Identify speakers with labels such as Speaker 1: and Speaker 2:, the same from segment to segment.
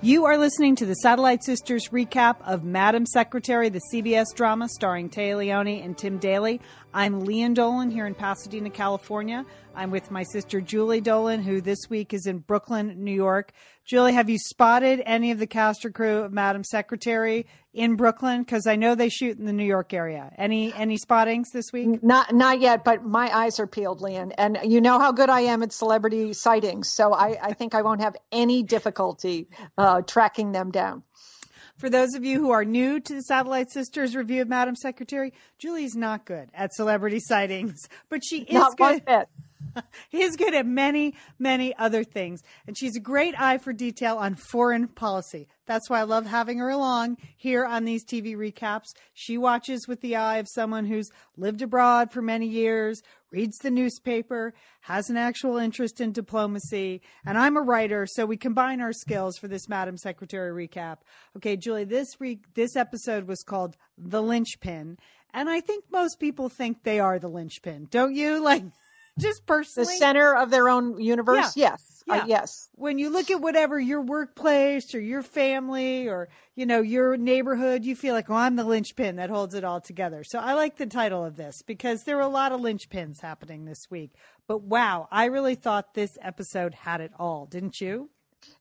Speaker 1: You are listening to the Satellite Sisters recap of Madam Secretary, the CBS drama starring Téa Leoni and Tim Daly. I'm Lian Dolan here in Pasadena, California. I'm with my sister Julie Dolan, who this week is in Brooklyn, New York. Julie, have you spotted any of the cast or crew of Madam Secretary in Brooklyn? Because I know they shoot in the New York area. Any any spottings this week?
Speaker 2: Not not yet, but my eyes are peeled, Lian. And you know how good I am at celebrity sightings, so I, I think I won't have any difficulty uh, tracking them down.
Speaker 1: For those of you who are new to the Satellite Sisters review of Madam Secretary, Julie's not good at celebrity sightings, but she is
Speaker 2: not
Speaker 1: good.
Speaker 2: One bit.
Speaker 1: he is good at many, many other things. And she's a great eye for detail on foreign policy. That's why I love having her along here on these TV recaps. She watches with the eye of someone who's lived abroad for many years, reads the newspaper, has an actual interest in diplomacy. And I'm a writer, so we combine our skills for this Madam Secretary recap. Okay, Julie, this re- this episode was called The Linchpin. And I think most people think they are the linchpin, don't you? Like, just personally.
Speaker 2: The center of their own universe?
Speaker 1: Yeah.
Speaker 2: Yes.
Speaker 1: Yeah.
Speaker 2: Uh, yes.
Speaker 1: when you look at whatever your workplace or your family or you know your neighborhood you feel like oh i'm the linchpin that holds it all together so i like the title of this because there were a lot of linchpins happening this week but wow i really thought this episode had it all didn't you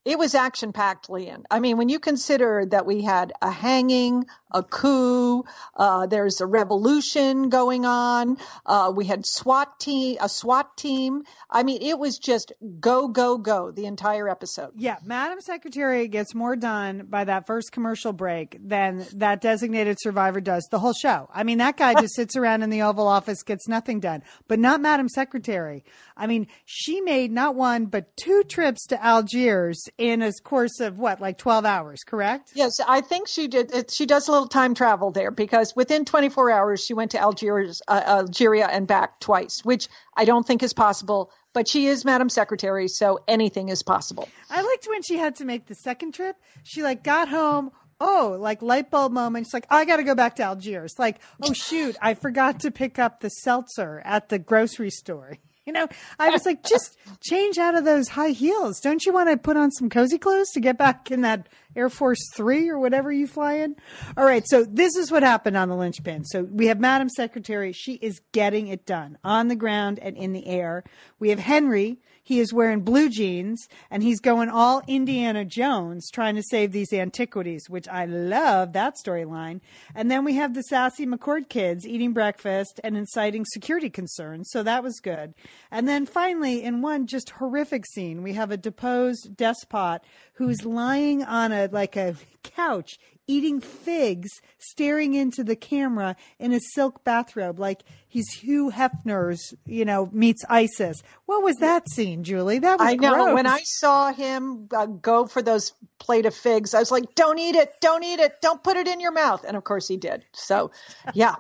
Speaker 2: It was action packed, Lian. I mean, when you consider that we had a hanging, a coup, uh, there's a revolution going on, uh, we had SWAT team, a SWAT team. I mean, it was just go, go, go the entire episode.
Speaker 1: yeah madam secretary gets more done by that first commercial break than that designated survivor does the whole show i mean that guy just sits around in the oval office gets nothing done but not madam secretary i mean she made not one but two trips to algiers in a course of what like 12 hours correct
Speaker 2: Yes, I think she did. it- She does a little time travel there because within 24 hours she went to Algiers, uh, Algeria and back twice, which I don't think is possible. But she is Madam Secretary, so anything is possible.
Speaker 1: I liked when she had to make the second trip. She like got home. Oh, like light bulb moment. She's like, I got to go back to Algiers. Like, oh shoot, I forgot to pick up the seltzer at the grocery store. You know, I was like, just change out of those high heels. Don't you want to put on some cozy clothes to get back in that Air Force Three or whatever you fly in? All right. So this is what happened on the linchpin. So we have Madam Secretary. She is getting it done on the ground and in the air. We have Henry. He is wearing blue jeans and he's going all Indiana Jones trying to save these antiquities, which I love that storyline. And then we have the sassy McCord kids eating breakfast and inciting security concerns. So that was good. And then finally, in one just horrific scene, we have a deposed despot who's lying on a like a couch eating figs, staring into the camera in a silk bathrobe, like he's Hugh Hefner's, you know, meets ISIS. What was that scene, Julie? That was
Speaker 2: I know.
Speaker 1: gross.
Speaker 2: When I saw him uh, go for those plate of figs, I was like, "Don't eat it! Don't eat it! Don't put it in your mouth!" And of course, he did. So, yeah.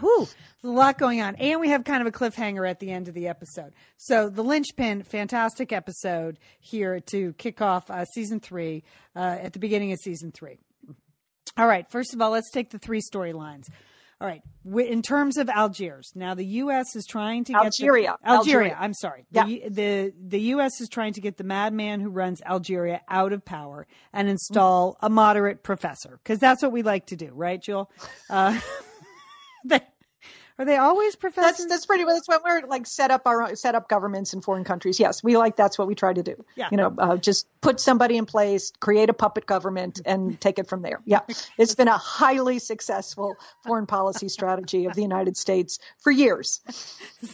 Speaker 1: Whew, a lot going on. And we have kind of a cliffhanger at the end of the episode. So, the linchpin, fantastic episode here to kick off uh, season three uh, at the beginning of season three. All right, first of all, let's take the three storylines. All right, in terms of Algiers, now the U.S. is trying to get
Speaker 2: Algeria.
Speaker 1: The, Algeria.
Speaker 2: Algeria.
Speaker 1: I'm sorry.
Speaker 2: Yeah.
Speaker 1: The, the the U.S. is trying to get the madman who runs Algeria out of power and install a moderate professor because that's what we like to do, right, Jill? Uh, are they always professors?
Speaker 2: That's that's pretty. That's when we're like set up our own- set up governments in foreign countries. Yes, we like that's what we try to do.
Speaker 1: Yeah.
Speaker 2: You know, uh, just put somebody in place, create a puppet government, and take it from there. Yeah, it's been a highly successful foreign policy strategy of the United States for years.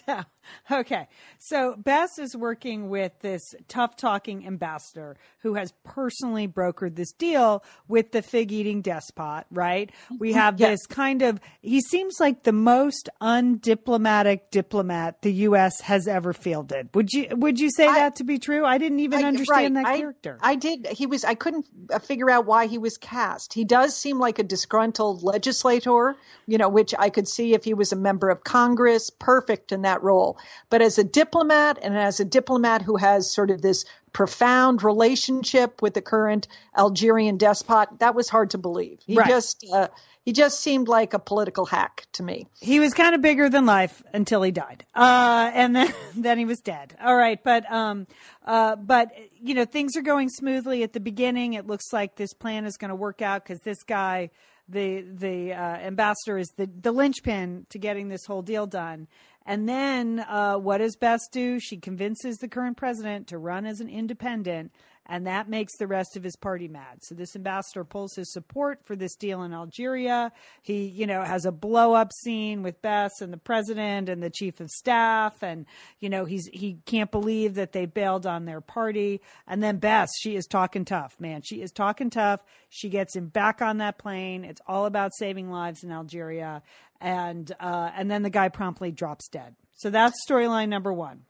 Speaker 1: So, Okay. So Bess is working with this tough talking ambassador who has personally brokered this deal with the fig eating despot, right? We have
Speaker 2: Yes.
Speaker 1: this kind of, he seems like the most undiplomatic diplomat the U.S. has ever fielded. Would you, would you say
Speaker 2: I-
Speaker 1: that to be true? I didn't even
Speaker 2: I-
Speaker 1: understand
Speaker 2: right.
Speaker 1: that
Speaker 2: I-
Speaker 1: character.
Speaker 2: I did. He was. I couldn't uh, figure out why he was cast. He does seem like a disgruntled legislator, you know, which I could see if he was a member of Congress, perfect in that role. But as a diplomat, and as a diplomat who has sort of this profound relationship with the current Algerian despot, that was hard to believe. He
Speaker 1: Right.
Speaker 2: just. Uh, he just seemed like a political hack to me.
Speaker 1: he was kind of bigger than life until he died. Uh, and then, then he was dead. All right. But, um, uh, but, you know, things are going smoothly at the beginning. It looks like this plan is going to work out because this guy, the, the, uh, ambassador is the, the linchpin to getting this whole deal done. And then, uh, what does Bess do? She convinces the current president to run as an independent and that makes the rest of his party mad. So this ambassador pulls his support for this deal in Algeria. He, you know, has a blow up scene with Bess and the president and the chief of staff, and you know he's he can't believe that they bailed on their party. And then Bess, she is talking tough, man. She is talking tough. She gets him back on that plane. It's all about saving lives in Algeria, and uh, and then the guy promptly drops dead. So that's storyline number one.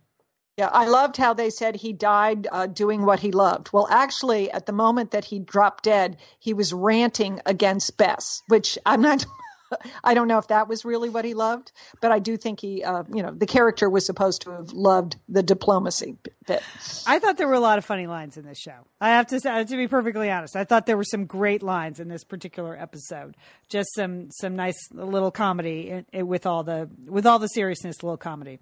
Speaker 2: Yeah, I loved how they said he died uh, doing what he loved. Well, actually, at the moment that he dropped dead, he was ranting against Bess, which I'm not. I don't know if that was really what he loved, but I do think he, uh, you know, the character was supposed to have loved the diplomacy bit.
Speaker 1: I thought there were a lot of funny lines in this show. I have to say, to be perfectly honest, I thought there were some great lines in this particular episode. Just some some nice little comedy in, in- with all the with all the seriousness, little comedy.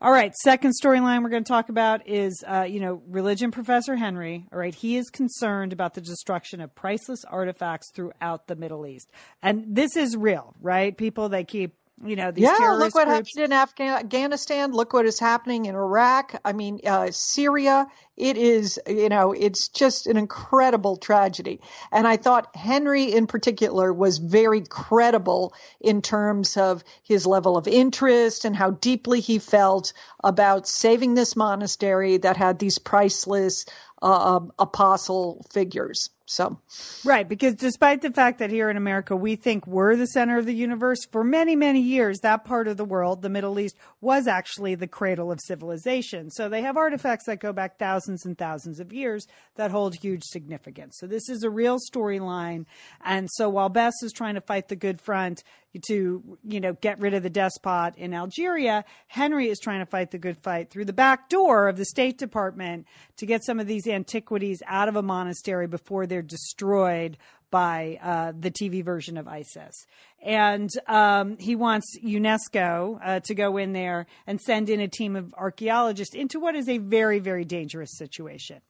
Speaker 1: All right, second storyline we're going to talk about is, uh, you know, religion professor Henry. All right, he is concerned about the destruction of priceless artifacts throughout the Middle East, and this is real, right? People they keep, you know, these
Speaker 2: yeah, look what
Speaker 1: groups.
Speaker 2: happened in Afghanistan. Look what is happening in Iraq. I mean, uh, Syria. It is, you know, it's just an incredible tragedy. And I thought Henry, in particular, was very credible in terms of his level of interest and how deeply he felt about saving this monastery that had these priceless uh, um, apostle figures. So,
Speaker 1: Right, because despite the fact that here in America we think we're the center of the universe, for many, many years, that part of the world, the Middle East, was actually the cradle of civilization. So they have artifacts that go back thousands and thousands of years that hold huge significance. So this is a real storyline. And so while Bess is trying to fight the good front to, you know, get rid of the despot in Algeria, Henry is trying to fight the good fight through the back door of the State Department to get some of these antiquities out of a monastery before they're destroyed by uh, the TV version of ISIS. And um, he wants UNESCO uh, to go in there and send in a team of archaeologists into what is a very, very dangerous situation.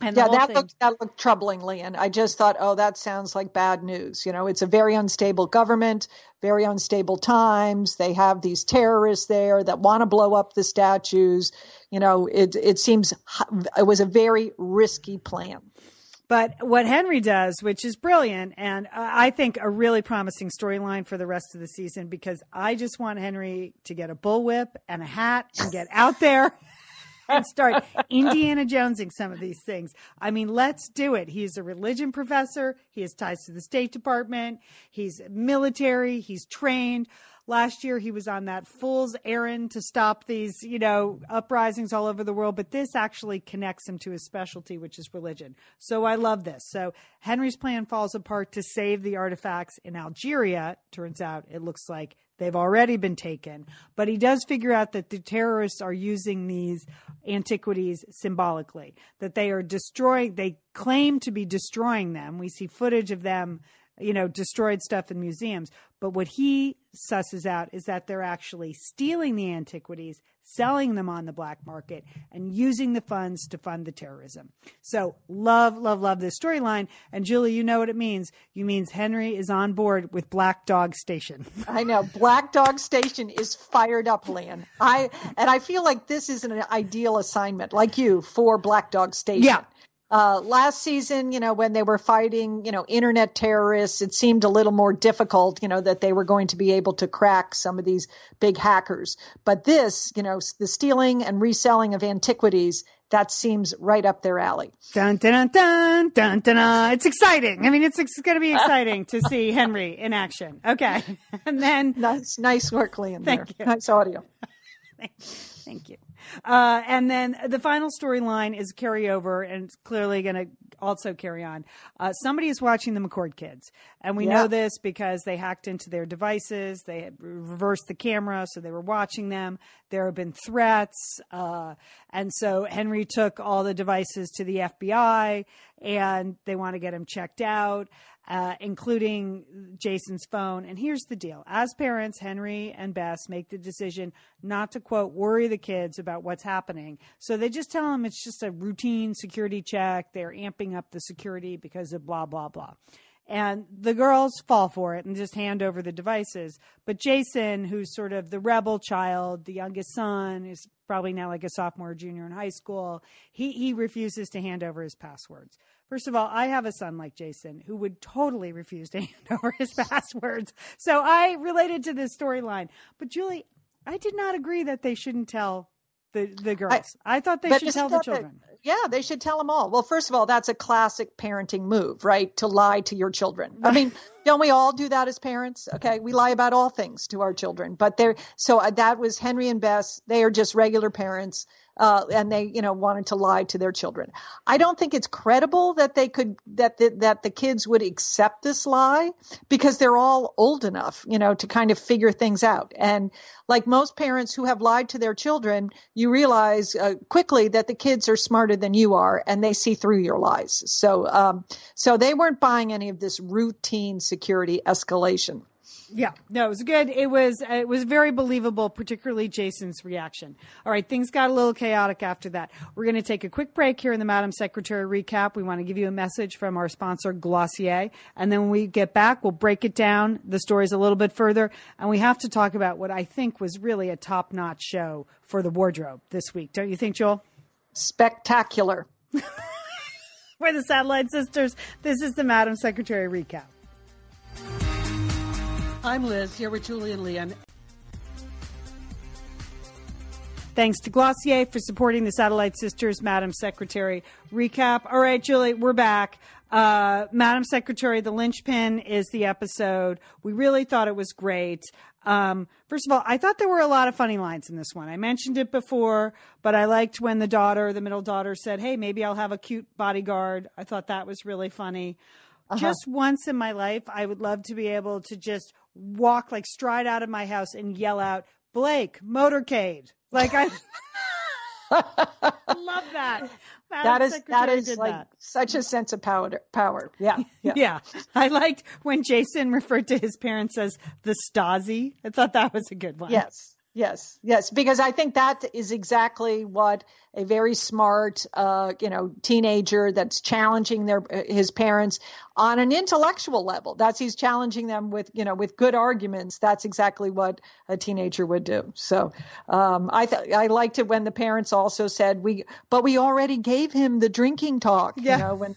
Speaker 1: And
Speaker 2: yeah, that
Speaker 1: thing-
Speaker 2: looked that looked troubling, Lian. I just thought, oh, that sounds like bad news. You know, it's a very unstable government, very unstable times. They have these terrorists there that want to blow up the statues. You know, it it seems it was a very risky plan.
Speaker 1: But what Henry does, which is brilliant, and uh, I think a really promising storyline for the rest of the season, because I just want Henry to get a bullwhip and a hat and get out there and start Indiana Jonesing some of these things. I mean, let's do it. He's a religion professor. He has ties to the State Department. He's military. He's trained. Last year, he was on that fool's errand to stop these, you know, uprisings all over the world. But this actually connects him to his specialty, which is religion. So I love this. So Henry's plan falls apart to save the artifacts in Algeria. Turns out it looks like they've already been taken. But he does figure out that the terrorists are using these antiquities symbolically, that they are destroying, they claim to be destroying them. We see footage of them you know, destroyed stuff in museums. But what he susses out is that they're actually stealing the antiquities, selling them on the black market, and using the funds to fund the terrorism. So love, love, love this storyline. And Julie, you know what it means. You means Henry is on board with Black Dog Station.
Speaker 2: I know Black Dog Station is fired up, Lian. I and I feel like this is an ideal assignment, like you, for Black Dog Station.
Speaker 1: Yeah.
Speaker 2: Uh, last season, you know, when they were fighting, you know, internet terrorists, it seemed a little more difficult, you know, that they were going to be able to crack some of these big hackers. But this, you know, the stealing and reselling of antiquities, that seems right up their alley.
Speaker 1: Dun dun dun dun dun dun. It's exciting. I mean, it's, it's going to be exciting to see Henry in action. Okay, and then
Speaker 2: nice, nice work, Lian.
Speaker 1: Thank
Speaker 2: there. you. Nice audio.
Speaker 1: Thank you. Uh, and then the final storyline is carryover, and it's clearly going to also carry on. Uh, somebody is watching the McCord kids, and we yeah. know this because they hacked into their devices. They reversed the camera, so they were watching them. There have been threats, uh, and so Henry took all the devices to the FBI, and they want to get him checked out uh, including Jason's phone. And here's the deal as parents, Henry and Bess make the decision not to, quote, worry the kids about what's happening. So they just tell them it's just a routine security check. They're amping up the security because of blah, blah, blah. And the girls fall for it and just hand over the devices. But Jason, who's sort of the rebel child, the youngest son, is probably now like a sophomore, junior in high school, he, he refuses to hand over his passwords. First of all, I have a son like Jason who would totally refuse to hand over his passwords. So I related to this storyline. But Julie, I did not agree that they shouldn't tell the, the girls. I, I thought they should tell the children.
Speaker 2: Yeah, they should tell them all. Well, first of all, that's a classic parenting move, right? To lie to your children. I mean, don't we all do that as parents? Okay, we lie about all things to our children. But they're so uh, that was Henry and Bess. They are just regular parents uh, and they, you know, wanted to lie to their children. I don't think it's credible that they could that the, that the kids would accept this lie because they're all old enough, you know, to kind of figure things out. And like most parents who have lied to their children, you realize uh, quickly that the kids are smarter than you are, and they see through your lies. So, um, so they weren't buying any of this routine security escalation.
Speaker 1: Yeah, no, it was good. It was uh, it was very believable, particularly Jason's reaction. All right, things got a little chaotic after that. We're going to take a quick break here in the Madam Secretary recap. We want to give you a message from our sponsor Glossier, and then when we get back, we'll break it down the stories a little bit further, and we have to talk about what I think was really a top-notch show for the wardrobe this week. Don't you think, Joel?
Speaker 2: Spectacular.
Speaker 1: We're the Satellite Sisters. This is the Madam Secretary recap.
Speaker 3: I'm Liz, here with Julie and Lian.
Speaker 1: Thanks to Glossier for supporting the Satellite Sisters Madam Secretary recap. All right, Julie, we're back. Uh, Madam Secretary, the linchpin is the episode. We really thought it was great. Um, first of all, I thought there were a lot of funny lines in this one. I mentioned it before, but I liked when the daughter, the middle daughter, said, Hey, maybe I'll have a cute bodyguard. I thought that was really funny. Uh-huh. Just once in my life, I would love to be able to just walk like stride out of my house and yell out, Blake, motorcade. Like I love that.
Speaker 2: Madam that is Secretary that is like that. such a sense of power. Power, yeah,
Speaker 1: yeah, yeah. I liked when Jason referred to his parents as the Stasi. I thought that was a good one.
Speaker 2: Yes, Yes, yes, because I think that is exactly what a very smart, uh, you know, teenager that's challenging their his parents on an intellectual level. That's he's challenging them with, you know, with good arguments. That's exactly what a teenager would do. So um, I th- I liked it when the parents also said we, but we already gave him the drinking talk. Yeah. You know when.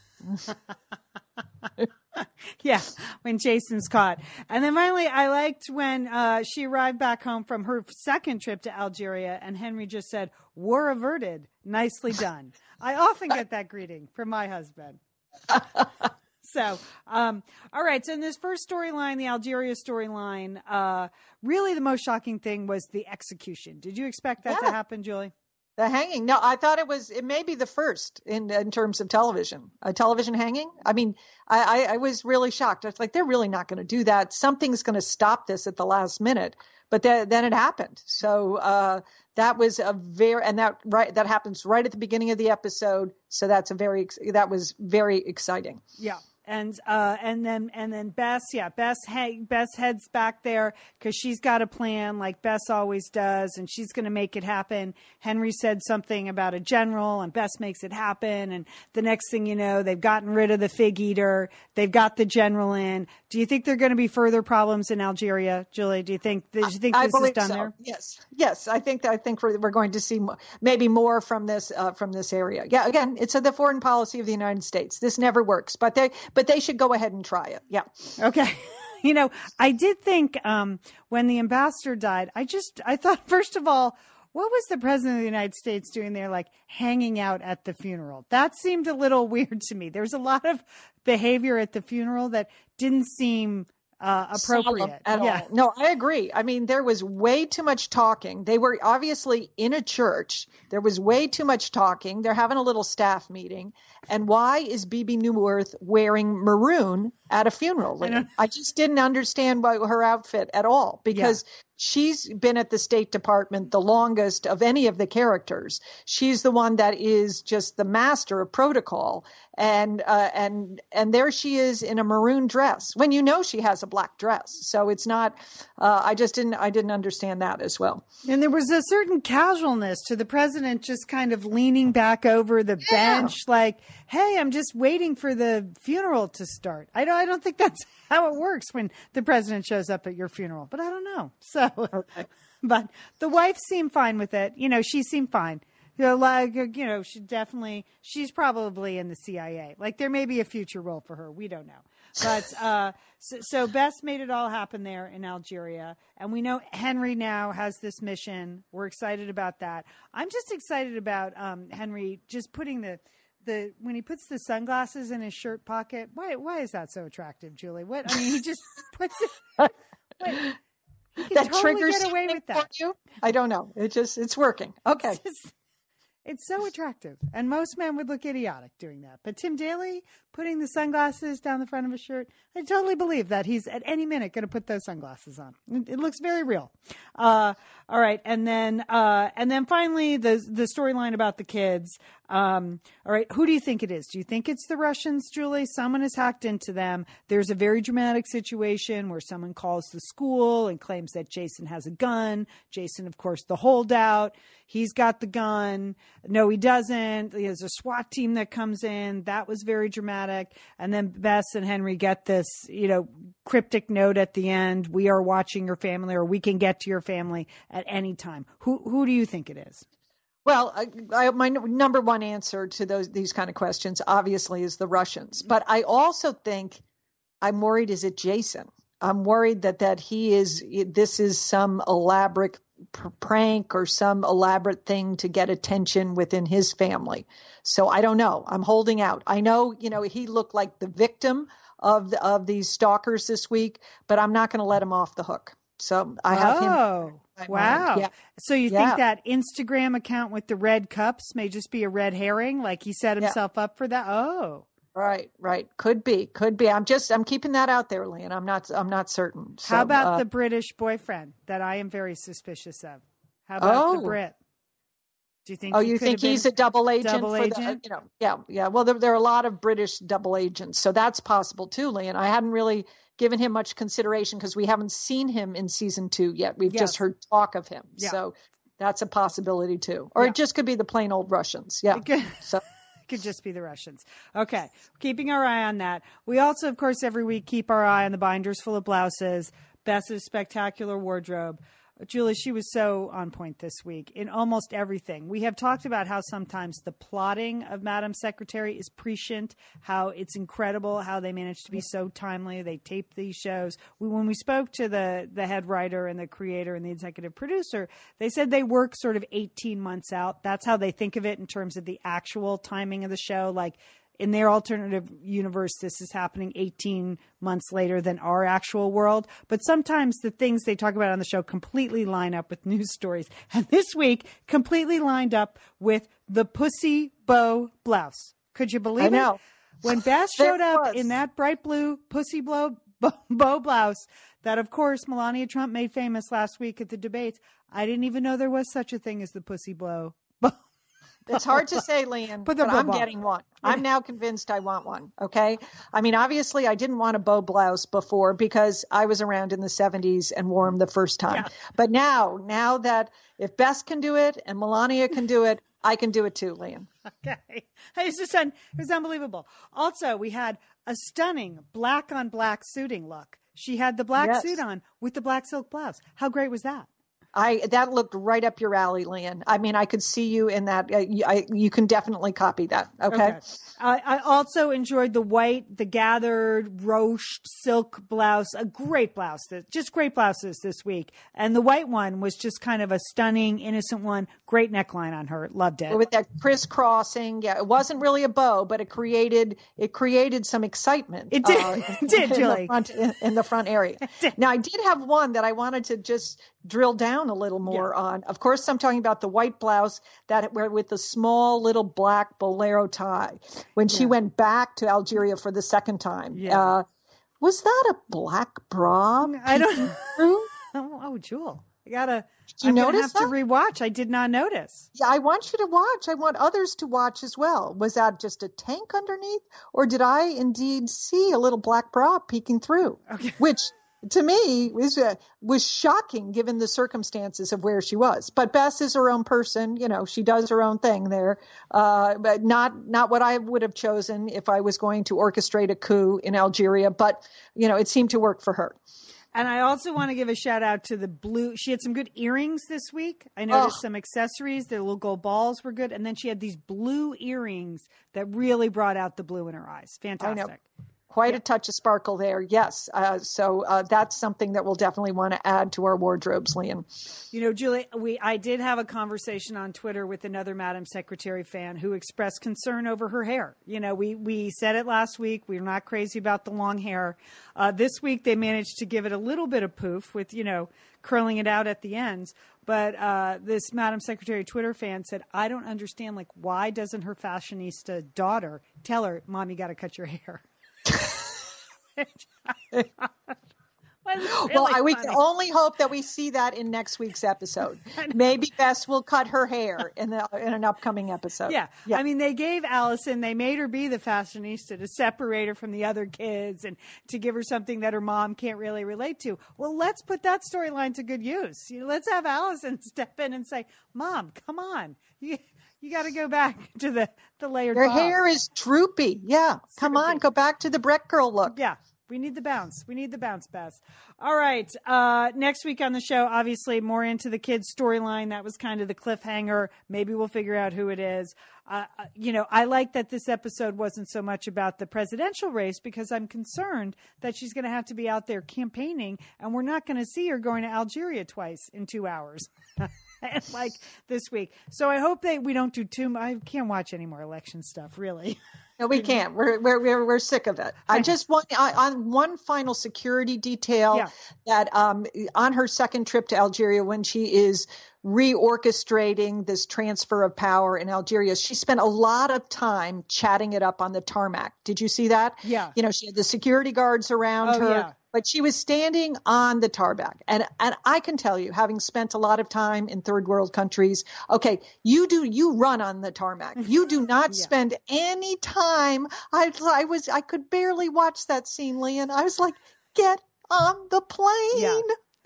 Speaker 1: yeah, when Jason's caught. And then finally, I liked when uh, she arrived back home from her second trip to Algeria and Henry just said, War averted. Nicely done. I often get that greeting from my husband. so, um, all right. So, in this first storyline, the Algeria storyline, uh, really the most shocking thing was the execution. Did you expect that yeah. to happen, Julie?
Speaker 2: The hanging? No, I thought it was. It may be the first in in terms of television. A television hanging. I mean, I I, I was really shocked. I was like, they're really not going to do that. Something's going to stop this at the last minute. But th- then it happened. So uh, that was a very and that right that happens right at the beginning of the episode. So that's a very that was very exciting.
Speaker 1: Yeah and uh, and then and then Bess, yeah, Bess, Bess heads back there because she's got a plan, like Bess always does, and she's going to make it happen. Henry said something about a general, and Bess makes it happen. And the next thing you know, they've gotten rid of the fig eater. They've got the general in. Do you think there are going to be further problems in Algeria, Julie? Do you think? Do you think
Speaker 2: I
Speaker 1: this is done
Speaker 2: so.
Speaker 1: there?
Speaker 2: Yes, yes. I think I think we're, we're going to see mo- maybe more from this uh, from this area. Yeah, again, it's a, the foreign policy of the United States. This never works, but they but they should go ahead and try it. Yeah.
Speaker 1: Okay. You know, I did think um, when the ambassador died, I just I thought first of all, what was the president of the United States doing there, like hanging out at the funeral? That seemed a little weird to me. There's a lot of behavior at the funeral that didn't seem uh, appropriate
Speaker 2: at
Speaker 1: yeah.
Speaker 2: all. No, I agree. I mean, there was way too much talking. They were obviously in a church. There was way too much talking. They're having a little staff meeting. And why is Bebe Neuwirth wearing maroon at a funeral? I, I just didn't understand why her outfit at all because she's been at the State Department the longest of any of the characters. She's the one that is just the master of protocol, and uh, and and there she is in a maroon dress when you know she has a black dress. So it's not. Uh, I just didn't. I didn't understand that as well.
Speaker 1: And there was a certain casualness to the president just kind of leaning back over the
Speaker 2: Yeah.
Speaker 1: bench, like, "Hey, I'm just waiting for the funeral to start." I don't. I don't think that's how it works when the president shows up at your funeral, but I don't know. So, but the wife seemed fine with it. You know, she seemed fine. You know, like you know, she definitely she's probably in the CIA. Like there may be a future role for her. We don't know. But uh, so, so Bess made it all happen there in Algeria, and we know Henry now has this mission. We're excited about that. I'm just excited about um, Henry just putting the the when he puts the sunglasses in his shirt pocket. Why why is that so attractive, Julie? What I mean, he just puts it. What, he can
Speaker 2: that
Speaker 1: totally
Speaker 2: triggers
Speaker 1: get away with that.
Speaker 2: you. I don't know. It just it's working. Okay.
Speaker 1: It's, just- it's so attractive. And most men would look idiotic doing that. But Tim Daly putting the sunglasses down the front of his shirt, I totally believe that he's at any minute going to put those sunglasses on. It, it looks very real. Uh, all right. And then, uh, and then finally the, the storyline about the kids. Um, all right. Who do you think it is? Do you think it's the Russians, Julie? Someone has hacked into them. There's a very dramatic situation where someone calls the school and claims that Jason has a gun. Jason, of course, the holdout. He's got the gun. No, he doesn't. There's a SWAT team that comes in. That was very dramatic. And then Bess and Henry get this, you know, cryptic note at the end. We are watching your family or we can get to your family at any time. Who, who do you think it is?
Speaker 2: Well, I, I, my number one answer to those these kind of questions obviously is the Russians, mm-hmm. but I also think I'm worried. Is it Jason? I'm worried that that he is. This is some elaborate pr- prank or some elaborate thing to get attention within his family. So I don't know. I'm holding out. I know, you know, he looked like the victim of the, of these stalkers this week, but I'm not going to let him off the hook. So I have him.
Speaker 1: Oh,
Speaker 2: my
Speaker 1: wow.
Speaker 2: Yeah.
Speaker 1: So you
Speaker 2: Yeah.
Speaker 1: think that Instagram account with the red cups may just be a red herring? Like he set
Speaker 2: Yeah.
Speaker 1: himself up for that? Oh.
Speaker 2: Right, right. Could be, could be. I'm just, I'm keeping that out there, Lian. I'm not, I'm not certain. So,
Speaker 1: How about
Speaker 2: uh,
Speaker 1: the British boyfriend that I am very suspicious of? How about the
Speaker 2: Oh.
Speaker 1: Brit? Do you think?
Speaker 2: Oh, you think he's a double agent?
Speaker 1: double
Speaker 2: for
Speaker 1: agent?
Speaker 2: The, you know, yeah, yeah. Well, there, there are a lot of British double agents, so that's possible too, Lian. I hadn't really given him much consideration because we haven't seen him in season two yet. We've
Speaker 1: Yes.
Speaker 2: just heard talk of him,
Speaker 1: Yeah.
Speaker 2: so that's a possibility too. Or
Speaker 1: Yeah.
Speaker 2: it just could be the plain old Russians. Yeah.
Speaker 1: It could,
Speaker 2: So
Speaker 1: could just be the Russians. Okay, keeping our eye on that. We also, of course, every week keep our eye on the binders full of blouses, Bess's spectacular wardrobe. Julie, she was so on point this week in almost everything. We have talked about how sometimes the plotting of Madam Secretary is prescient, how it's incredible how they manage to be so timely. They tape these shows. We, when we spoke to the, the head writer and the creator and the executive producer, they said they work sort of 18 months out. That's how they think of it in terms of the actual timing of the show. Like in their alternative universe, this is happening 18 months later than our actual world. But sometimes the things they talk about on the show completely line up with news stories. And this week, completely lined up with the pussy bow blouse. Could you believe
Speaker 2: I know.
Speaker 1: it? When Bess showed up
Speaker 2: was.
Speaker 1: in that bright blue pussy blow bow, blouse that, of course, Melania Trump made famous last week at the debates, I didn't even know there was such a thing as the pussy blow bow,
Speaker 2: It's hard to say, Lian,
Speaker 1: the
Speaker 2: but I'm getting one. I'm now convinced I want one. Okay. I mean, obviously, I didn't want a bow blouse before because I was around in the 70s and wore them the first time.
Speaker 1: Yeah.
Speaker 2: But now, now that if Bess can do it and Melania can do it, I can do it too, Lian.
Speaker 1: Okay. It's just un- it was unbelievable. Also, we had a stunning black on black suiting look. She had the black
Speaker 2: Yes.
Speaker 1: suit on with the black silk blouse. How great was that?
Speaker 2: I that looked right up your alley, Lian. I mean, I could see you in that. Uh, you, I, you can definitely copy that. Okay.
Speaker 1: I, I also enjoyed the white, the gathered, ruched silk blouse. A great blouse. This, just great blouses this week. And the white one was just kind of a stunning, innocent one. Great neckline on her. Loved it.
Speaker 2: with that crisscrossing. Yeah, it wasn't really a bow, but it created it created some excitement. uh,
Speaker 1: It did. It did,
Speaker 2: in the
Speaker 1: Julie.
Speaker 2: front, in, in the front area. Now I did have one that I wanted to just drill down a little more on. Of course, I'm talking about the white blouse that where with the small little black bolero tie when she went back to Algeria for the second time.
Speaker 1: Yeah.
Speaker 2: Uh, was that a black bra?
Speaker 1: I don't. Oh, oh, Jewel. I gotta.
Speaker 2: Did you
Speaker 1: I'm
Speaker 2: notice
Speaker 1: have to rewatch. I did not notice.
Speaker 2: Yeah, I want you to watch. I want others to watch as well. Was that just a tank underneath, or did I indeed see a little black bra peeking through?
Speaker 1: Okay.
Speaker 2: Which to me was uh, was shocking given the circumstances of where she was. But Bess is her own person. You know, she does her own thing there. Uh, but not not what I would have chosen if I was going to orchestrate a coup in Algeria. But you know, it seemed to work for her.
Speaker 1: And I also want to give a shout out to the blue. She had some good earrings this week. I noticed
Speaker 2: Oh.
Speaker 1: some accessories. The little gold balls were good. And then she had these blue earrings that really brought out the blue in her eyes. Fantastic.
Speaker 2: Quite a touch of sparkle there, yes. Uh, so uh, that's something that we'll definitely want to add to our wardrobes, Lian.
Speaker 1: You know, Julie, we I did have a conversation on Twitter with another Madam Secretary fan who expressed concern over her hair. You know, we we said it last week. We're not crazy about the long hair. Uh, this week they managed to give it a little bit of poof with you know curling it out at the ends. But uh, this Madam Secretary Twitter fan said, "I don't understand. Like, why doesn't her fashionista daughter tell her, Mom, you got to cut your hair?" Was
Speaker 2: well,
Speaker 1: really
Speaker 2: I, we
Speaker 1: funny.
Speaker 2: can only hope that we see that in next week's episode. Maybe Bess will cut her hair in the in an upcoming episode.
Speaker 1: Yeah. I mean, they gave Allison, they made her be the fashionista to separate her from the other kids and to give her something that her mom can't really relate to. Well, let's put that storyline to good use. You know, let's have Allison step in and say, Mom, come on. You, you got to go back to the, the layered
Speaker 2: Your
Speaker 1: bob."
Speaker 2: hair is droopy. Yeah. Come on, go back to the Brett girl look.
Speaker 1: Yeah. We need the bounce. We need the bounce, Bess. All right. Uh, next week on the show, obviously, more into the kids' storyline. That was kind of the cliffhanger. Maybe we'll figure out who it is. Uh, uh, you know, I like that this episode wasn't so much about the presidential race because I'm concerned that she's going to have to be out there campaigning and we're not going to see her going to Algeria twice in two hours. like this week. So I hope that we don't do too much. I can't watch any more election stuff, really.
Speaker 2: No, we can't. We're we're we're, we're sick of it. I just want I, on one final security detail
Speaker 1: Yeah.
Speaker 2: that um, on her second trip to Algeria, when she is reorchestrating this transfer of power in Algeria, she spent a lot of time chatting it up on the tarmac. Did you see that?
Speaker 1: Yeah.
Speaker 2: You know, she had the security guards around
Speaker 1: Oh,
Speaker 2: her.
Speaker 1: yeah.
Speaker 2: But she was standing on the tarmac, and and I can tell you, having spent a lot of time in third world countries, okay, you do you run on the tarmac. You do not
Speaker 1: Yeah.
Speaker 2: spend any time. I I was I could barely watch that scene, Lian. I was like, get on the plane,
Speaker 1: Yeah.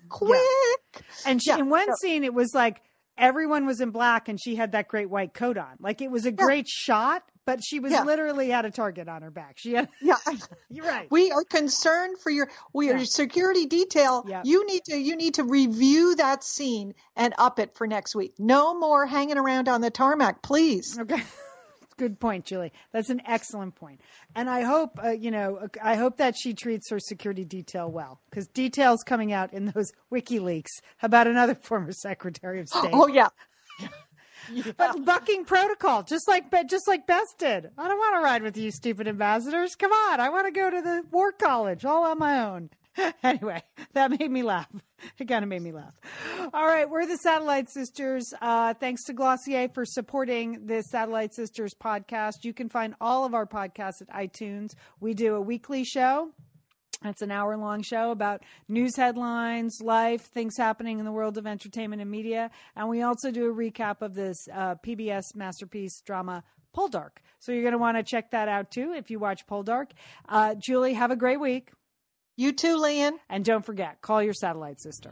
Speaker 2: quick.
Speaker 1: And she,
Speaker 2: Yeah.
Speaker 1: in one
Speaker 2: No.
Speaker 1: scene, it was like everyone was in black and she had that great white coat on. Like it was a great shot, but she was
Speaker 2: Yeah.
Speaker 1: literally had a target on her back. She had,
Speaker 2: Yeah.
Speaker 1: You're right.
Speaker 2: We are concerned for your we
Speaker 1: Yeah.
Speaker 2: your security detail.
Speaker 1: Yeah.
Speaker 2: You need to you need to review that scene and up it for next week. No more hanging around on the tarmac, please.
Speaker 1: Okay. Good point, Julie. That's an excellent point. And I hope, uh, you know, I hope that she treats her security detail well because details coming out in those WikiLeaks about another former Secretary of State.
Speaker 2: Oh yeah.
Speaker 1: But bucking protocol, just like just like Bess did. I don't want to ride with you, stupid ambassadors. Come on, I want to go to the war college all on my own. anyway, that made me laugh. It kind of made me laugh. All right, we're the Satellite Sisters. Uh, thanks to Glossier for supporting the Satellite Sisters podcast. You can find all of our podcasts at iTunes. We do a weekly show It's an hour long show about news headlines, life, things happening in the world of entertainment and media. And we also do a recap of this uh, PBS masterpiece drama, Poldark. So you're going to want to check that out too if you watch Poldark. Uh, Julie, have a great week.
Speaker 2: You too, Lian.
Speaker 1: And don't forget, call your satellite sister.